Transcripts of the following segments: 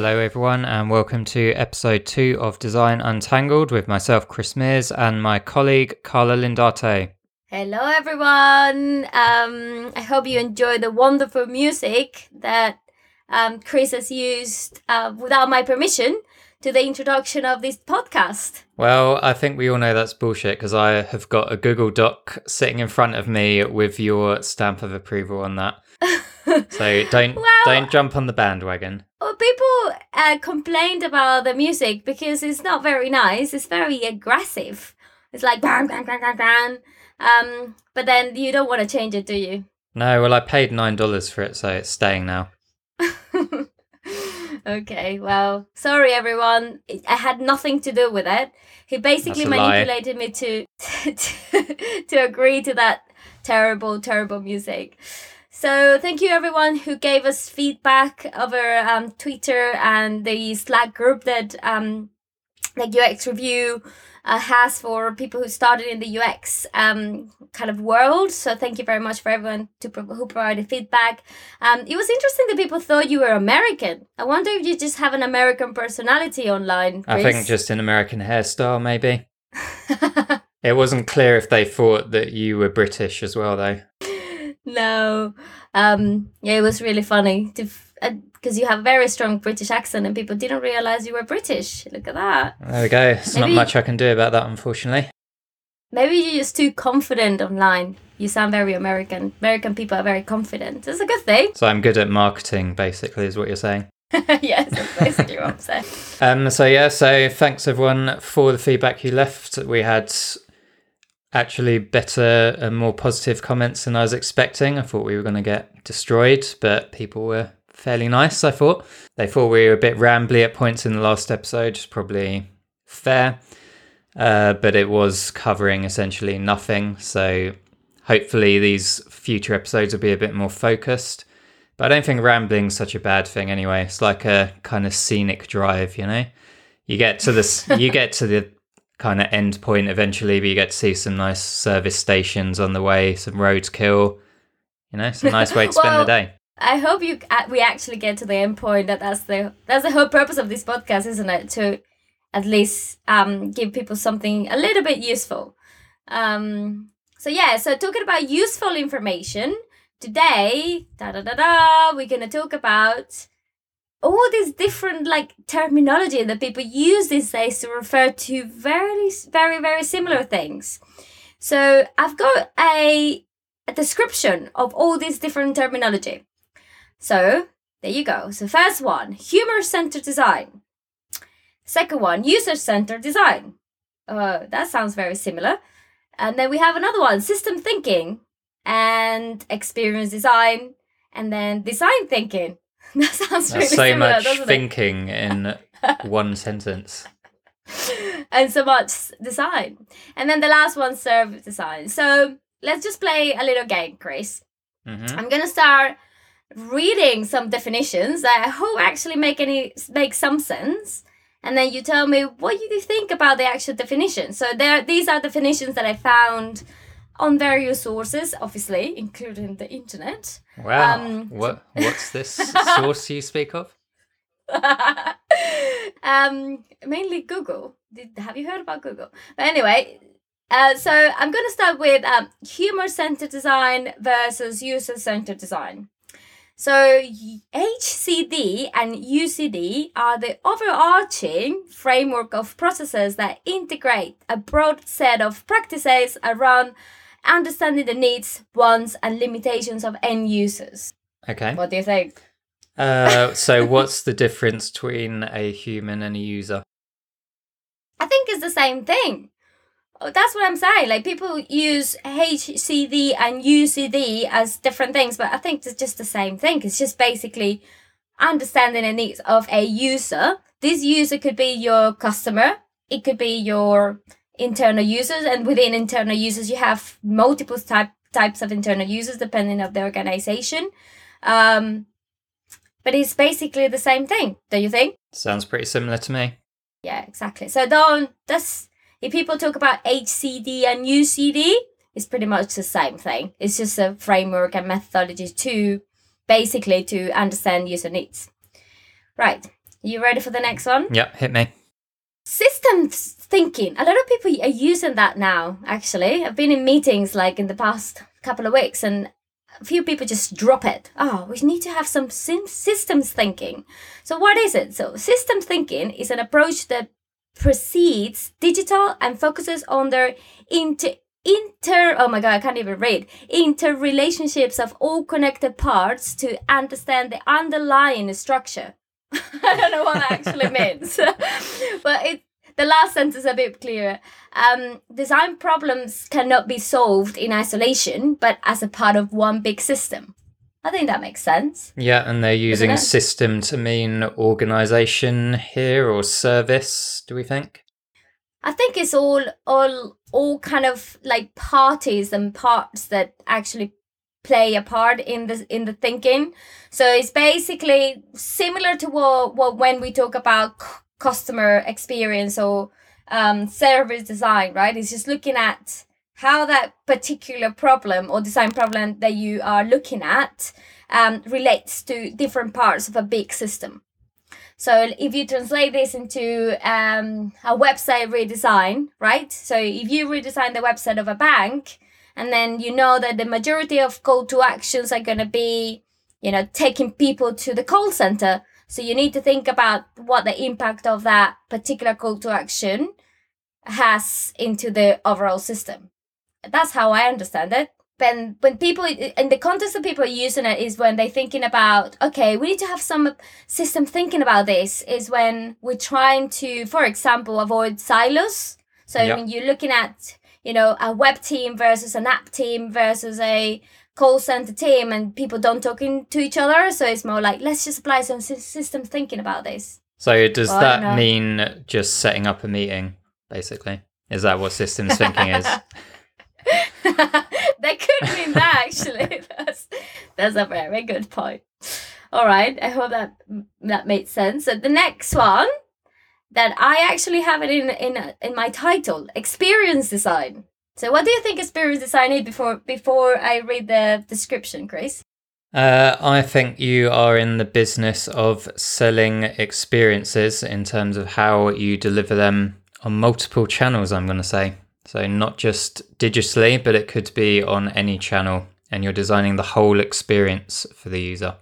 Hello, everyone, and welcome to episode two of Design Untangled with myself, Chris Mears, and my colleague, Carla Lindarte. Hello, everyone. Um, I hope you enjoy the wonderful music that um, Chris has used uh, without my permission to the introduction of this podcast. Well, I think we all know that's bullshit because I have got a Google Doc sitting in front of me with your stamp of approval on that. so don't Well- don't jump on the bandwagon. Well, people uh, complained about the music because it's not very nice. It's very aggressive. It's like bang, bang, bang, bang, bang. Um, but then you don't want to change it, do you? No, well, I paid nine dollars for it, so it's staying now. okay, well, sorry everyone. I had nothing to do with it. He basically a lie. manipulated me to, to to agree to that terrible, terrible music. So thank you everyone who gave us feedback over um, Twitter and the Slack group that um, that UX Review uh, has for people who started in the UX um, kind of world. So thank you very much for everyone to pro- who provided feedback. Um, it was interesting that people thought you were American. I wonder if you just have an American personality online. I think just an American hairstyle, maybe. It wasn't clear if they thought that you were British as well, though. No. Um, yeah, it was really funny to because you have a very strong British accent and people didn't realize you were British. Look at that. There we go. There's not much I can do about that, unfortunately. Maybe you're just too confident online. You sound very American. American people are very confident. It's a good thing. So I'm good at marketing, basically, is what you're saying. yes, that's basically what I'm saying. Um, so yeah, so thanks everyone for the feedback you left. We had actually better and more positive comments than I was expecting. I thought we were going to get destroyed, but people were fairly nice. I thought they thought we were a bit rambly at points in the last episode, which is probably fair. Uh, but it was covering essentially nothing. So hopefully these future episodes will be a bit more focused. But I don't think rambling's such a bad thing anyway. It's like a kind of scenic drive, you know. You get to this, you get to the kind of end point eventually, but you get to see some nice service stations on the way, some roadkill. You know, it's a nice way to spend Well, the day. I hope you uh, we actually get to the end point. That that's the that's the whole purpose of this podcast, isn't it? To at least um give people something a little bit useful. Um. So yeah. So talking about useful information today, da da da da, we're gonna talk about all these different like terminology that people use these days to refer to very very very similar things. So I've got a a description of all these different terminology. So there you go. So first one, human-centered design. Second one, user-centered design. Uh, that sounds very similar. And then we have another one, system thinking and experience design, and then design thinking. That sounds really so similar, much thinking in one sentence. and so much design. And then the last one, service design. So let's just play a little game, Chris. hmm I'm gonna start reading some definitions that I hope actually make any make some sense. And then you tell me what you think about the actual definition. So there these are definitions that I found on various sources, obviously, including the internet. Wow. Um, what what's this source you speak of? um, mainly Google. Did, have you heard about Google? But anyway, uh, so I'm going to start with um, human centered design versus user centered design. So HCD and UCD are the overarching framework of processes that integrate a broad set of practices around understanding the needs, wants, and limitations of end users. Okay. What do you think? Uh, so what's the difference between a human and a user? I think it's the same thing. Oh, That's what I'm saying. Like people use HCD and UCD as different things, but I think it's just the same thing. It's just basically understanding the needs of a user. This user could be your customer, it could be your internal users, and within internal users, you have multiple type types of internal users depending of the organization. Um, but it's basically the same thing. don't you think? Sounds pretty similar to me. Yeah, exactly. So don't that's if people talk about HCD and UCD, it's pretty much the same thing. It's just a framework and methodology to basically to understand user needs. Right. You ready for the next one? Yep, hit me. Systems thinking. A lot of people are using that now, actually. I've been in meetings like in the past couple of weeks and a few people just drop it. Oh, we need to have some systems thinking. So, what is it? So, systems thinking is an approach that precedes digital and focuses on their inter inter oh my god i can't even read interrelationships of all connected parts to understand the underlying structure i don't know what that actually means but it the last sentence a bit clearer um, design problems cannot be solved in isolation but as a part of one big system i think that makes sense Yeah, and they're using system to mean organization here or service, do we think? I think it's all all all kind of like parties and parts that actually play a part in the in the thinking. So it's basically similar to what, what when we talk about customer experience or um, service design, right? It's just looking at how that particular problem or design problem that you are looking at um, relates to different parts of a big system. So if you translate this into um, a website redesign, right? So if you redesign the website of a bank, and then you know that the majority of call to actions are going to be, you know, taking people to the call center. So you need to think about what the impact of that particular call to action has into the overall system. That's how I understand it when when people in the context of people using it is when they're thinking about okay we need to have some system thinking about this is when we're trying to for example avoid silos so Yeah. when you're looking at you know a web team versus an app team versus a call center team and people don't talking to each other so it's more like let's just apply some sys- system thinking about this So does Well, that mean just setting up a meeting, basically? Is that what systems thinking is? that could mean that actually. That's that's a very good point. All right, I hope that that made sense. So the next one that I actually have it in in in my title, experience design. So what do you think experience design is before before I read the description, Chris? Uh, I think you are in the business of selling experiences in terms of how you deliver them on multiple channels, I'm going to say. So, not just digitally, but it could be on any channel, and you're designing the whole experience for the user.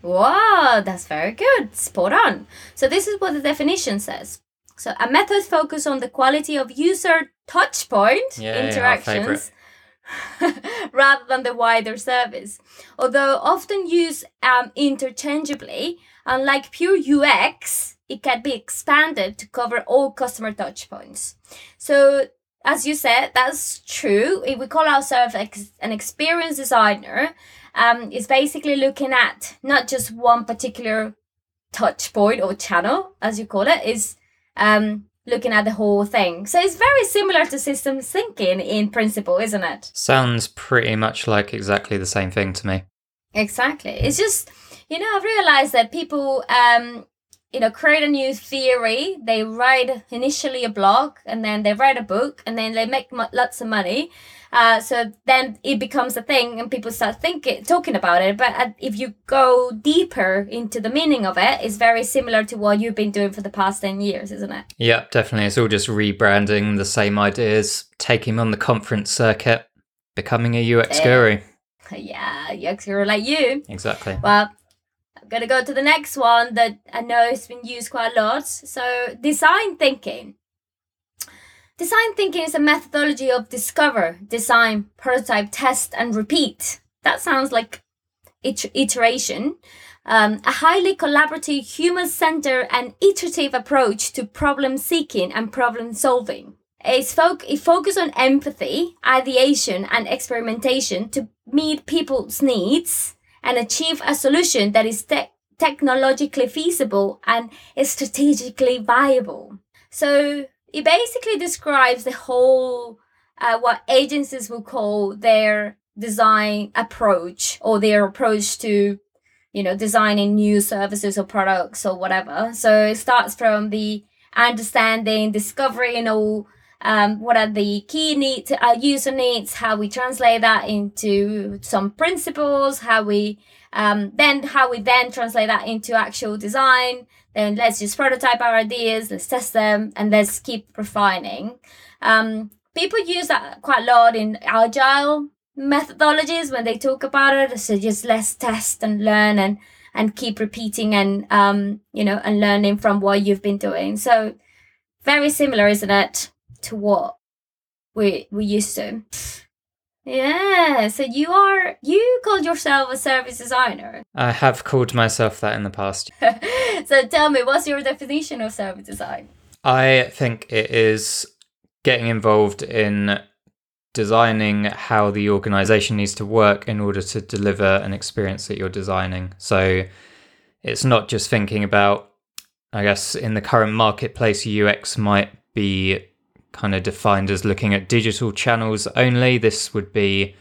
Wow, that's very good. Spot on. So this is what the definition says. So a method focused on the quality of user touch point Yeah, yeah, interactions rather than the wider service. Although often used um, interchangeably, unlike pure UX, it can be expanded to cover all customer touch points. So as you said, that's true. If we call ourselves an experience designer, um, is basically looking at not just one particular touch point or channel, as you call it, is um, looking at the whole thing. So it's very similar to systems thinking in principle, isn't it? Sounds pretty much like exactly the same thing to me. Exactly. It's just, you know, I've realized that people, um, you know, create a new theory. They write initially a blog and then they write a book and then they make lots of money. Uh, so then it becomes a thing and people start thinking, talking about it. But uh, if you go deeper into the meaning of it, it's very similar to what you've been doing for the past 10 years, isn't it? Yep, definitely. It's all just rebranding the same ideas, taking on the conference circuit, becoming a UX Yeah. guru. Yeah, UX guru like you. Exactly. Well, I'm gonna go to the next one that I know has been used quite a lot. So, design thinking. Design thinking is a methodology of discover, design, prototype, test, and repeat. That sounds like it- iteration. Um, a highly collaborative, human centered, and iterative approach to problem seeking and problem solving. It's foc- it focuses on empathy, ideation, and experimentation to meet people's needs and achieve a solution that is te- technologically feasible and is strategically viable. So it basically describes the whole, uh, what agencies will call their design approach or their approach to, you know, designing new services or products or whatever. So it starts from the understanding, discovering all um, what are the key needs, our uh, user needs, how we translate that into some principles, how we um, then how we then translate that into actual design. Then let's just prototype our ideas, let's test them, and let's keep refining. Um, people use that quite a lot in agile methodologies when they talk about it. So just let's test and learn and and keep repeating and um, you know and learning from what you've been doing. So very similar, isn't it, to what we we used to. Yeah, so you are you called yourself a service designer. I have called myself that in the past. so tell me, what's your definition of service design? I think it is getting involved in designing how the organization needs to work in order to deliver an experience that you're designing. So it's not just thinking about, I guess, in the current marketplace, UX might be kind of defined as looking at digital channels only. This would be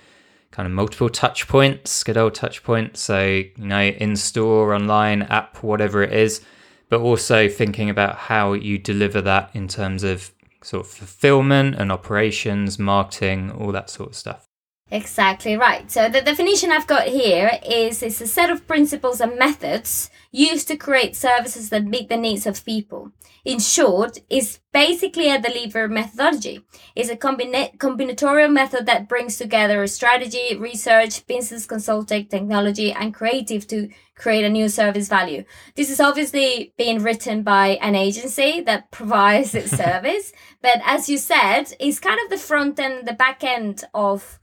kind of multiple touch points, good old touch points. So, you know, in store, online, app, whatever it is, but also thinking about how you deliver that in terms of sort of fulfillment and operations, marketing, all that sort of stuff. Exactly right. So the definition I've got here is it's a set of principles and methods used to create services that meet the needs of people. In short, it's basically a delivery methodology. It's a combina- combinatorial method that brings together strategy, research, business consulting, technology, and creative to create a new service value. This is obviously being written by an agency that provides its service, but as you said, it's kind of the front end, the back end of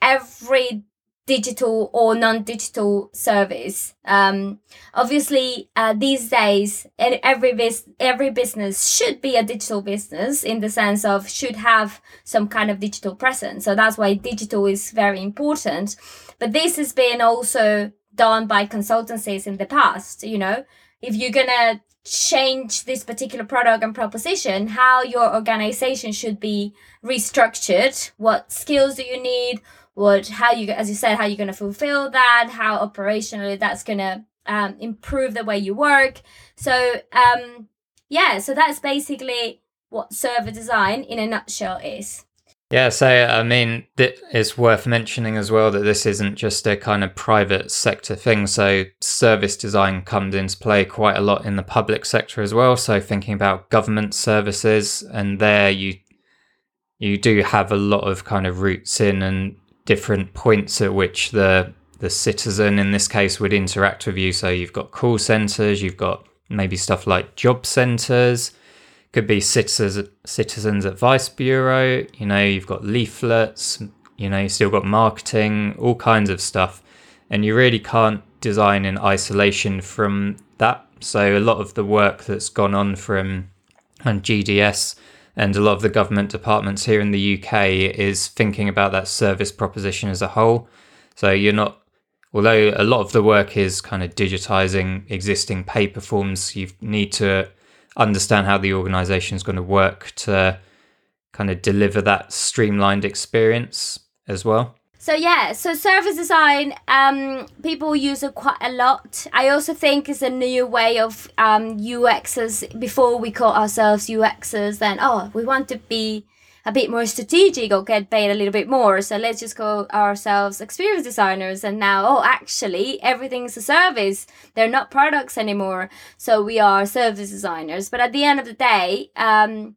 every digital or non-digital service. Um, obviously, uh, these days, every every business should be a digital business in the sense of should have some kind of digital presence. So that's why digital is very important. But this has been also done by consultancies in the past. You know, if you're gonna change this particular product and proposition, how your organization should be restructured, what skills do you need, what how you as you said how you're going to fulfill that how operationally that's going to um, improve the way you work. So um yeah so that's basically what server design in a nutshell is. Yeah so i mean it's worth mentioning as well that this isn't just a kind of private sector thing. So service design comes into play quite a lot in the public sector as well. So thinking about government services and there you you do have a lot of kind of roots in and different points at which the the citizen in this case would interact with you. So you've got call centers, you've got maybe stuff like job centers, could be citizens citizens advice bureau. You know, you've got leaflets. You know, you still got marketing, all kinds of stuff, and you really can't design in isolation from that. So a lot of the work that's gone on from and GDS and a lot of the government departments here in the UK is thinking about that service proposition as a whole. So you're not, although a lot of the work is kind of digitizing existing paper forms, you need to understand how the organization is going to work to kind of deliver that streamlined experience as well. So yeah, so service design, um, people use it quite a lot. I also think it's a new way of um, UXers. Before we call ourselves UXers, then oh, we want to be a bit more strategic or get paid a little bit more. So let's just call ourselves experience designers. And now, oh, actually, everything's a service. They're not products anymore. So we are service designers. But at the end of the day, um,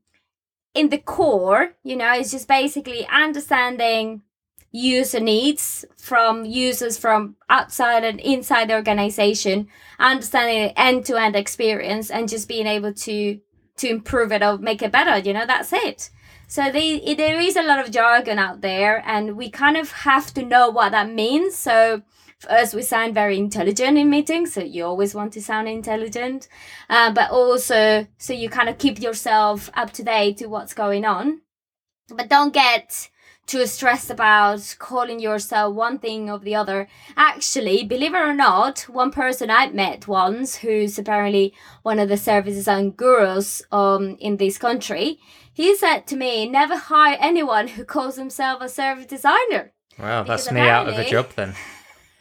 in the core, you know, it's just basically understanding user needs from users from outside and inside the organization, understanding the end-to-end experience and just being able to to improve it or make it better. You know, that's it. So they, there is a lot of jargon out there, and we kind of have to know what that means. So us, we sound very intelligent in meetings, so you always want to sound intelligent, uh, but also so you kind of keep yourself up to date to what's going on. But don't get too stressed about calling yourself one thing or the other. Actually, believe it or not, one person I met once, who's apparently one of the service design gurus um, in this country, he said to me, never hire anyone who calls himself a service designer. Wow, that's me out of a job then.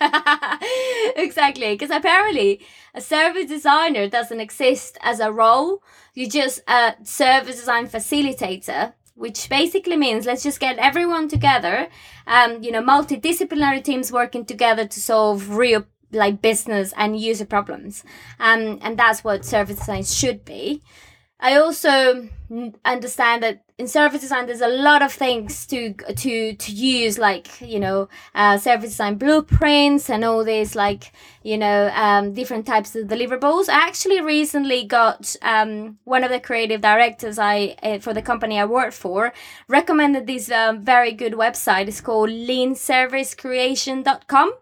exactly, because apparently a service designer doesn't exist as a role. You're just a service design facilitator which basically means let's just get everyone together, um, you know, multidisciplinary teams working together to solve real like business and user problems. Um, and that's what service design should be. I also understand that in service design there's a lot of things to to to use like you know uh, service design blueprints and all these like you know um, different types of deliverables. I actually recently got um, one of the creative directors I uh, for the company I work for recommended this um, very good website. It's called leanservicecreation.com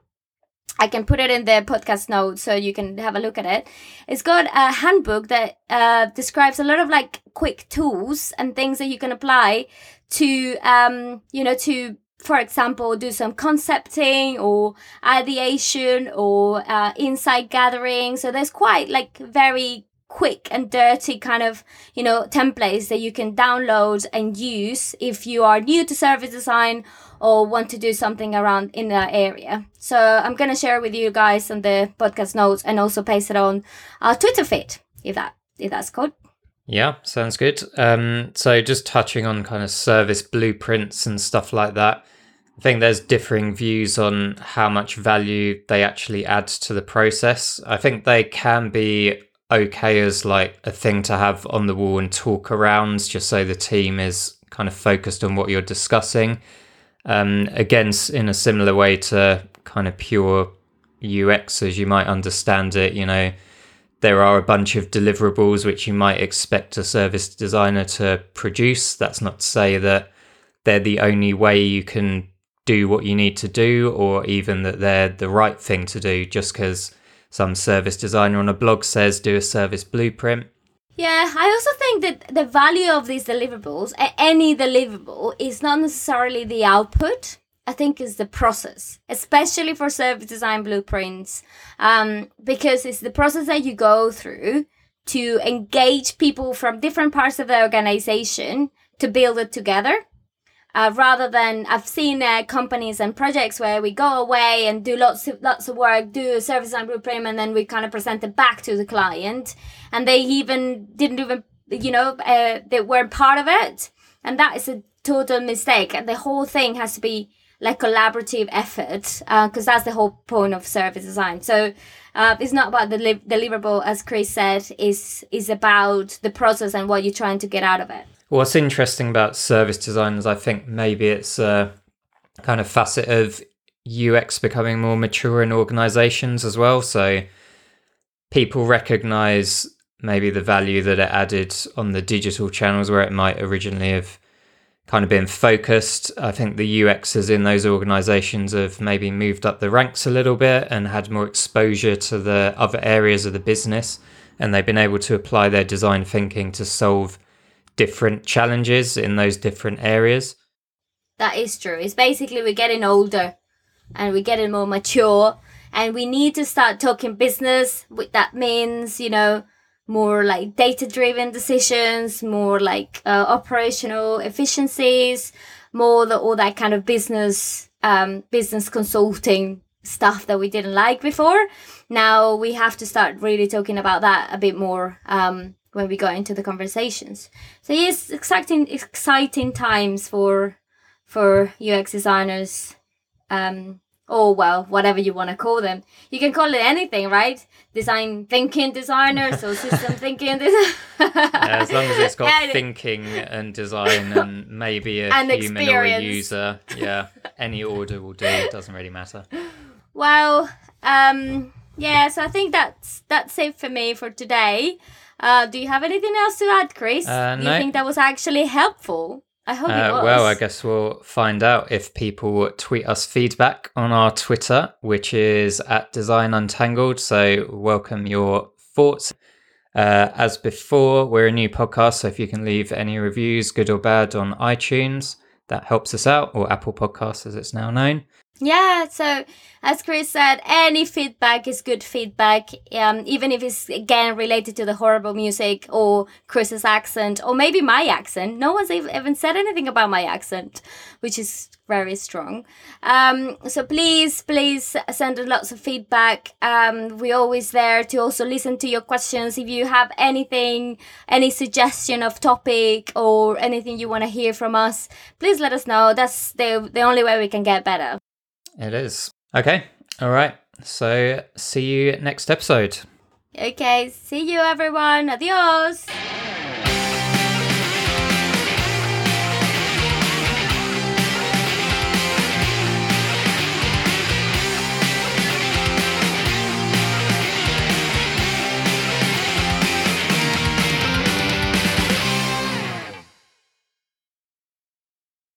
I can put it in the podcast notes so you can have a look at it. It's got a handbook that uh, describes a lot of like quick tools and things that you can apply to, um, you know, to, for example, do some concepting or ideation or uh, insight gathering. So there's quite like very quick and dirty kind of you know templates that you can download and use if you are new to service design or want to do something around in that area. So I'm going to share with you guys on the podcast notes and also paste it on our Twitter feed if that if that's good. Yeah, sounds good. Um, so just touching on kind of service blueprints and stuff like that. I think there's differing views on how much value they actually add to the process. I think they can be okay as like a thing to have on the wall and talk around just so the team is kind of focused on what you're discussing. Um, again, in a similar way to kind of pure UX as you might understand it, you know, there are a bunch of deliverables which you might expect a service designer to produce. That's not to say that they're the only way you can do what you need to do, or even that they're the right thing to do, just because some service designer on a blog says do a service blueprint. Yeah, I also think that the value of these deliverables, any deliverable, is not necessarily the output. I think is the process, especially for service design blueprints, um, because it's the process that you go through to engage people from different parts of the organization to build it together uh, rather than I've seen uh, companies and projects where we go away and do lots of lots of work, do a service design blueprint, and then we kind of present it back to the client, and they even didn't even you know uh, they weren't part of it, and that is a total mistake. And the whole thing has to be like collaborative effort because uh, that's the whole point of service design. So. Uh, it's not about the li- deliverable, as Chris said. is is about the process and what you're trying to get out of it. What's interesting about service design is I think maybe it's a kind of facet of UX becoming more mature in organizations as well. So people recognize maybe the value that it added on the digital channels where it might originally have kind of been focused. I think the UXs in those organizations have maybe moved up the ranks a little bit and had more exposure to the other areas of the business. And they've been able to apply their design thinking to solve different challenges in those different areas. That is true. It's basically we're getting older and we're getting more mature and we need to start talking business. That means, you know, more like data driven decisions, more like uh, operational efficiencies, more the, all that kind of business um, business consulting stuff that we didn't like before. Now we have to start really talking about that a bit more um, when we got into the conversations. So yes, exciting exciting times for for UX designers. Um, or well, whatever you want to call them. You can call it anything, right? Design thinking designers or system thinking design. yeah, as long as it's got and thinking and design and maybe a and human experience. or a user. Yeah, any order will do. It doesn't really matter. Well, um, yeah. So I think that's that's it for me for today. Uh, do you have anything else to add, Chris? Uh, no. Do you think that was actually helpful? I hope uh. Well, I guess we'll find out if people tweet us feedback on our Twitter, which is at Design Untangled. So welcome your thoughts. Uh, as before, we're a new podcast, so if you can leave any reviews, good or bad, on iTunes, that helps us out, or Apple Podcasts as it's now known. Yeah, so as Chris said, any feedback is good feedback, um, even if it's again related to the horrible music or Chris's accent or maybe my accent. No one's even said anything about my accent, which is very strong. Um, so please, please send us lots of feedback. Um, we're always there to also listen to your questions. If you have anything, any suggestion of topic or anything you want to hear from us, please let us know. That's the the only way we can get better. It is. Okay. All right. So see you next episode. Okay. See you, everyone. Adios.